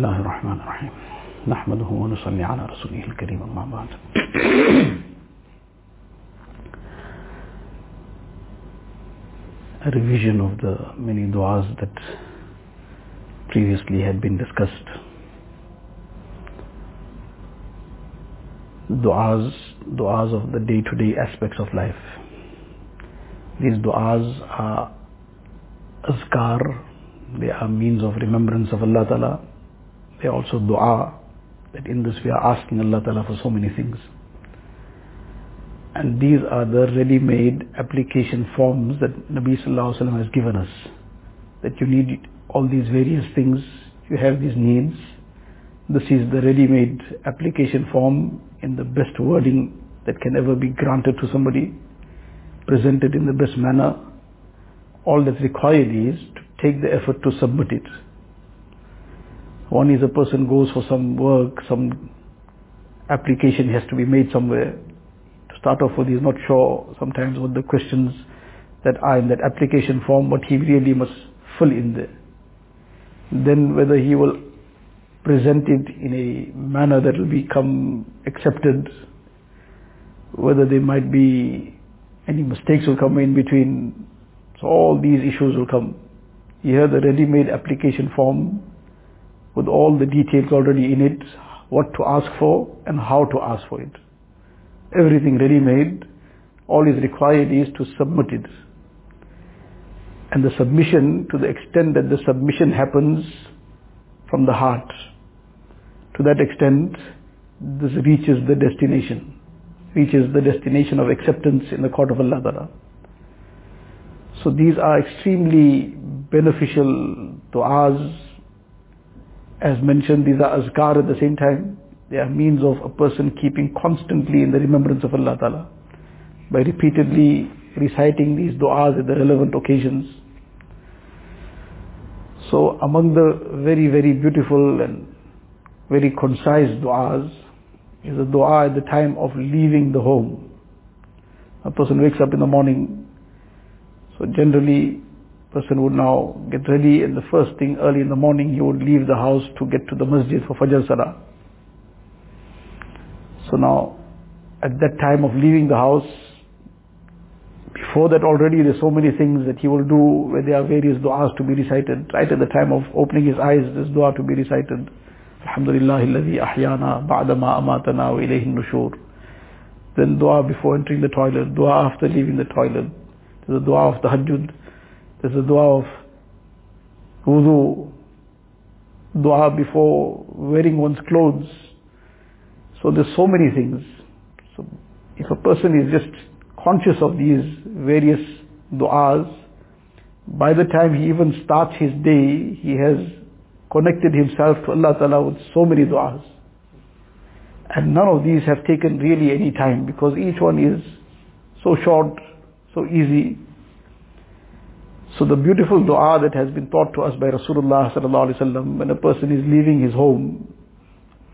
الله الرحمن الرحيم نحمده ونصلي على رسوله الكريم أما بعد A revision of the many du'as that previously had been discussed. Du'as, du'as of the day-to-day aspects of life. These du'as are azkar, they are means of remembrance of Allah Ta'ala. they also dua, that in this we are asking Allah Ta'ala for so many things. And these are the ready-made application forms that Nabi Sallallahu Alaihi Wasallam has given us. That you need all these various things, you have these needs. This is the ready-made application form in the best wording that can ever be granted to somebody, presented in the best manner. All that's required is to take the effort to submit it. One is a person goes for some work, some application has to be made somewhere. To start off with, he's not sure sometimes what the questions that are in that application form, what he really must fill in there. Then whether he will present it in a manner that will become accepted, whether there might be any mistakes will come in between. So all these issues will come. Here the ready-made application form with all the details already in it, what to ask for and how to ask for it. Everything ready-made, all is required is to submit it. And the submission, to the extent that the submission happens from the heart, to that extent, this reaches the destination, reaches the destination of acceptance in the court of Allah Ta'ala. So these are extremely beneficial du'as. As mentioned, these are azkar at the same time. They are means of a person keeping constantly in the remembrance of Allah Ta'ala by repeatedly reciting these du'as at the relevant occasions. So among the very, very beautiful and very concise du'as is a du'a at the time of leaving the home. A person wakes up in the morning, so generally person would now get ready and the first thing early in the morning he would leave the house to get to the masjid for Fajr Salah. So now at that time of leaving the house, before that already there's so many things that he will do where there are various du'as to be recited. Right at the time of opening his eyes, there's du'a to be recited. Alhamdulillah alladhi ahyana ba'dama amatana wa ilayhi nushur. Then dua before entering the toilet, dua after leaving the toilet. A dua of tahajjud. There's a dua of wudu. Dua before wearing one's clothes. So there's so many things. So if a person is just conscious of these various du'as, by the time he even starts his day, he has connected himself to Allah Ta'ala with so many du'as. And none of these have taken really any time because each one is so short, so easy. So the beautiful dua that has been taught to us by Rasulullah sallallahu alaihi wasallam when a person is leaving his home,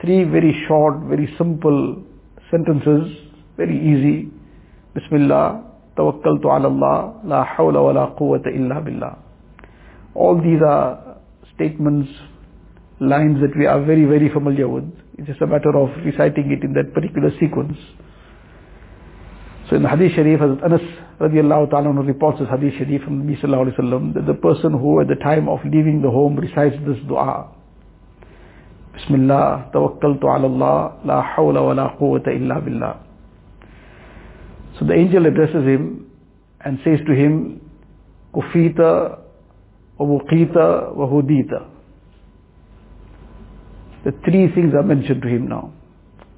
three very short, very simple sentences, very easy. Bismillah, tawakkaltu ala Allah, la hawla wa la quwwata illa billah. All these are statements, lines that we are very, very familiar with. It's just a matter of reciting it in that particular sequence. So in the Hadith Sharif, Hazrat Anas radiallahu ta'ala reports this Hadith Sharif from Nabi sallallahu alayhi wa sallam, that the person who at the time of leaving the home recites this dua, Bismillah, tawakkaltu ala Allah, la hawla wa la quwwata illa billah. So the angel addresses him and says to him, Kufita wa wuqita wa hudita. The three things are mentioned to him now.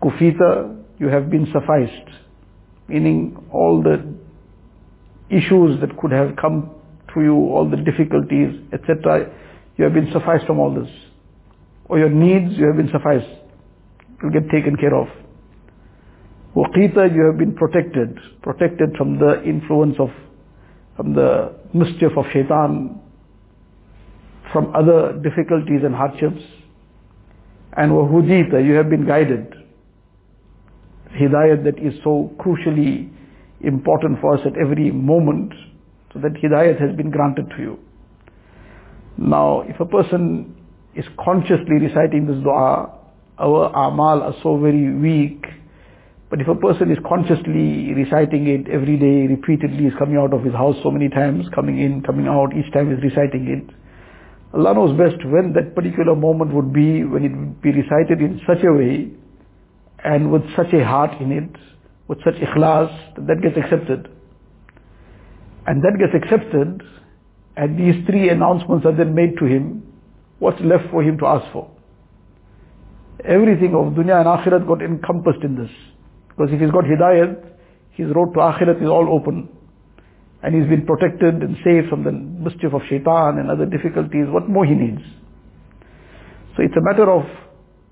Kufita, you have been sufficed, meaning all the issues that could have come to you, all the difficulties, etc., you have been sufficed from all this. Or your needs, you have been sufficed. You'll get taken care of. Waqita, you have been protected, protected from the influence of, from the mischief of shaitan, from other difficulties and hardships. And wahudita, you have been guided. Hidayat that is so crucially important for us at every moment, so that hidayat has been granted to you. Now, if a person is consciously reciting this dua, our amal are so very weak. But if a person is consciously reciting it every day, repeatedly, is coming out of his house so many times, coming in, coming out, each time is reciting it. Allah knows best when that particular moment would be, when it would be recited in such a way, and with such a heart in it, with such ikhlas, that that gets accepted. And that gets accepted, and these three announcements are then made to him, what's left for him to ask for? Everything of dunya and akhirat got encompassed in this. Because if he's got hidayat, his road to akhirat is all open. And he's been protected and saved from the mischief of shaitan and other difficulties. What more he needs? So it's a matter of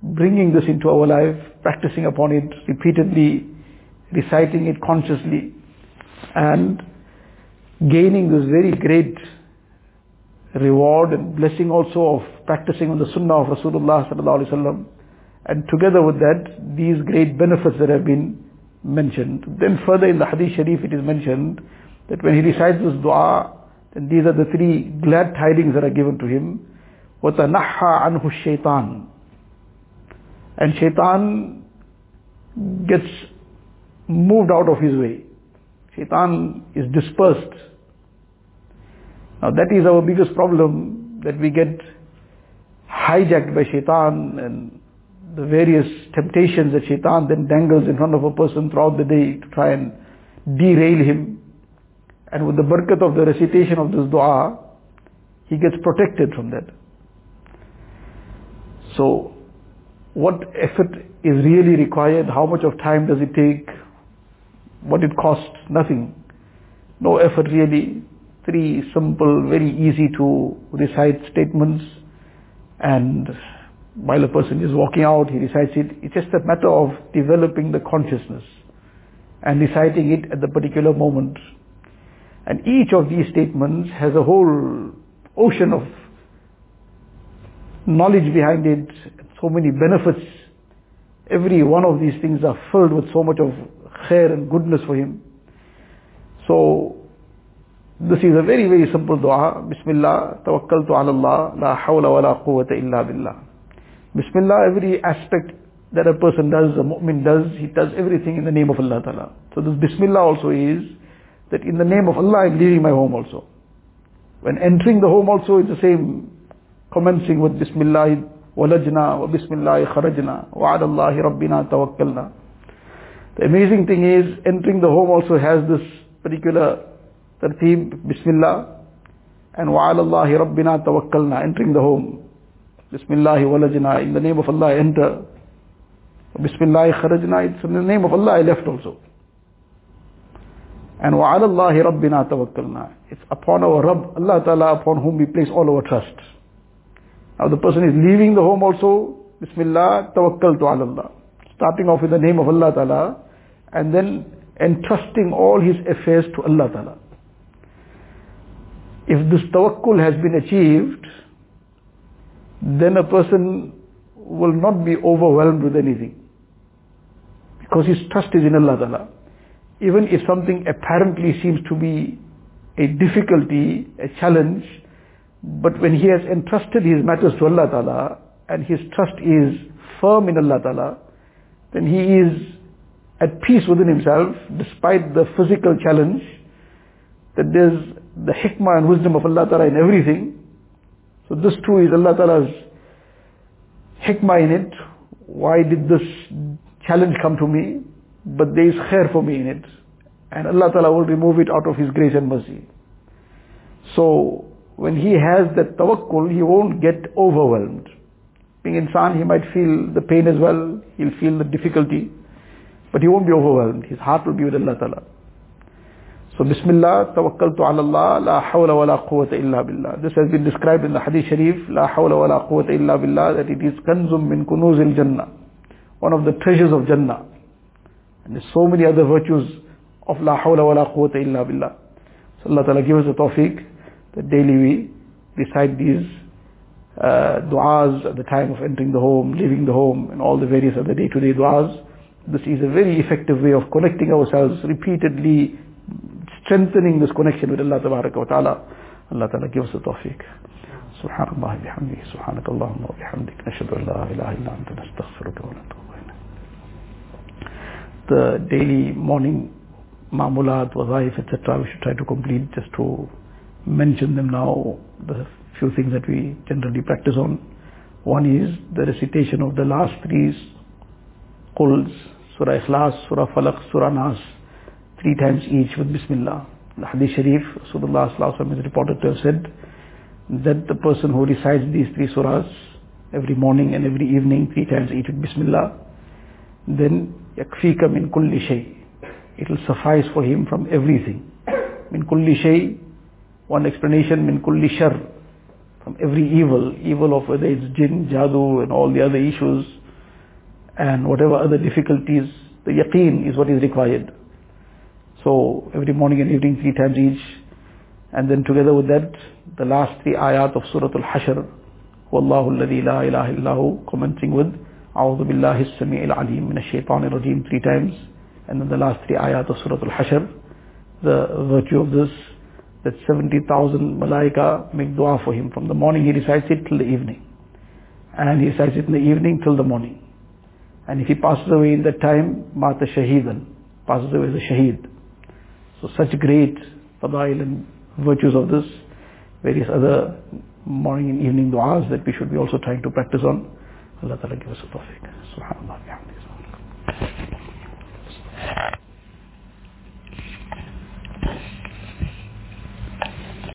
bringing this into our life, practicing upon it repeatedly, reciting it consciously, and gaining this very great reward and blessing also of practicing on the sunnah of Rasulullah sallallahu alaihi wasallam and together with that, these great benefits that have been mentioned. Then further in the Hadith Sharif it is mentioned that when he recites this dua, then these are the three glad tidings that are given to him. وَتَنَحَّى عَنْهُ الشَّيْطَانِ and shaitan gets moved out of his way. Shaitan is dispersed. Now that is our biggest problem, that we get hijacked by shaitan and the various temptations that shaitan then dangles in front of a person throughout the day to try and derail him. And with the barakat of the recitation of this dua, he gets protected from that. So, what effort is really required? How much of time does it take? What it costs? Nothing. No effort really. Three simple, very easy to recite statements and while a person is walking out, he recites it. It's just a matter of developing the consciousness and reciting it at the particular moment. And each of these statements has a whole ocean of knowledge behind it, so many benefits. Every one of these things are filled with so much of khair and goodness for him. So, this is a very, very simple dua. Bismillah, tawakkaltu ala Allah, la hawla wa la quwwata illa billah. Bismillah, every aspect that a person does, a mu'min does, he does everything in the name of Allah Ta'ala. So this Bismillah also is that in the name of Allah I'm leaving my home also. When entering the home also it's the same, commencing with Bismillah The amazing thing is entering the home also has this particular tertib, Bismillah and wa ala Allahi rabbina tawakkalna, entering the home. Bismillah walajna, in the name of Allah enter. Bismillah kharajna, it's in the name of Allah I left also. And wa ala Allahi rabbina tawakkalna. It's upon our Rabb, Allah Ta'ala, upon whom we place all our trust. Now the person is leaving the home also, Bismillah, tawakkal to Allah. Starting off with the name of Allah Ta'ala, and then entrusting all his affairs to Allah Ta'ala. If this tawakkul has been achieved, then a person will not be overwhelmed with anything. Because his trust is in Allah Ta'ala. Even if something apparently seems to be a difficulty, a challenge, but when he has entrusted his matters to Allah Ta'ala, and his trust is firm in Allah Ta'ala, then he is at peace within himself, despite the physical challenge, that there's the hikmah and wisdom of Allah Ta'ala in everything, so this too is Allah Ta'ala's hikmah in it. Why did this challenge come to me? But there is khair for me in it. And Allah Ta'ala will remove it out of His grace and mercy. So, when he has that tawakkul, he won't get overwhelmed. Being insan, he might feel the pain as well, he'll feel the difficulty, but he won't be overwhelmed. His heart will be with Allah Ta'ala. So Bismillah, tawakkaltu ala Allah, la hawla wa la quwwata illa billah. This has been described in the Hadith Sharif, la hawla wa la quwwata illa billah, that it is kanzum min kunuzil jannah. One of the treasures of Jannah. And there's so many other virtues of la hawla wa la quwwata illa billah. So Allah Ta'ala give us the tawfiq that daily we recite these uh, du'as at the time of entering the home, leaving the home, and all the various other day-to-day du'as. This is a very effective way of connecting ourselves repeatedly strengthening this connection with Allah Ta'ala. Allah Ta'ala give us the tawfiq. سبحان الله بحمده سبحانك اللهم وبحمدك نشهد أن لا إله إلا أنت نستغفرك ونتوب إليك the daily morning mamulat, wazaif, etc. we should try to complete just to mention them now, the few things that we generally practice on. One is the recitation of the last three quls, Surah Ikhlas, Surah Falaq, Surah Nas, three times each with Bismillah. The Hadith Sharif, Rasulullah is reported to have said that the person who recites these three surahs every morning and every evening, three times each with Bismillah, then yakfika min kulli shay. It will suffice for him from everything. Min kulli shay, one explanation, min kulli shar, from every evil, evil of whether it's jinn, jadoo and all the other issues and whatever other difficulties, the yaqeen is what is required. So every morning and evening three times each and then together with that the last three ayat of Surah Al-Hashr Wallahu alladhi la ilaha illahu commencing with أعوذ بالله السميع العليم من الشيطان الرجيم three times and then the last three ayat of Surah Al-Hashr the virtue of this that 70,000 malaika make dua for him. From the morning he recites it till the evening. And he recites it in the evening till the morning. And if he passes away in that time, mata shaheedan, passes away as a shaheed. So such great fadail and virtues of this, various other morning and evening du'as that we should be also trying to practice on. Allah Ta'ala give us a tawfiq. Subhanallah.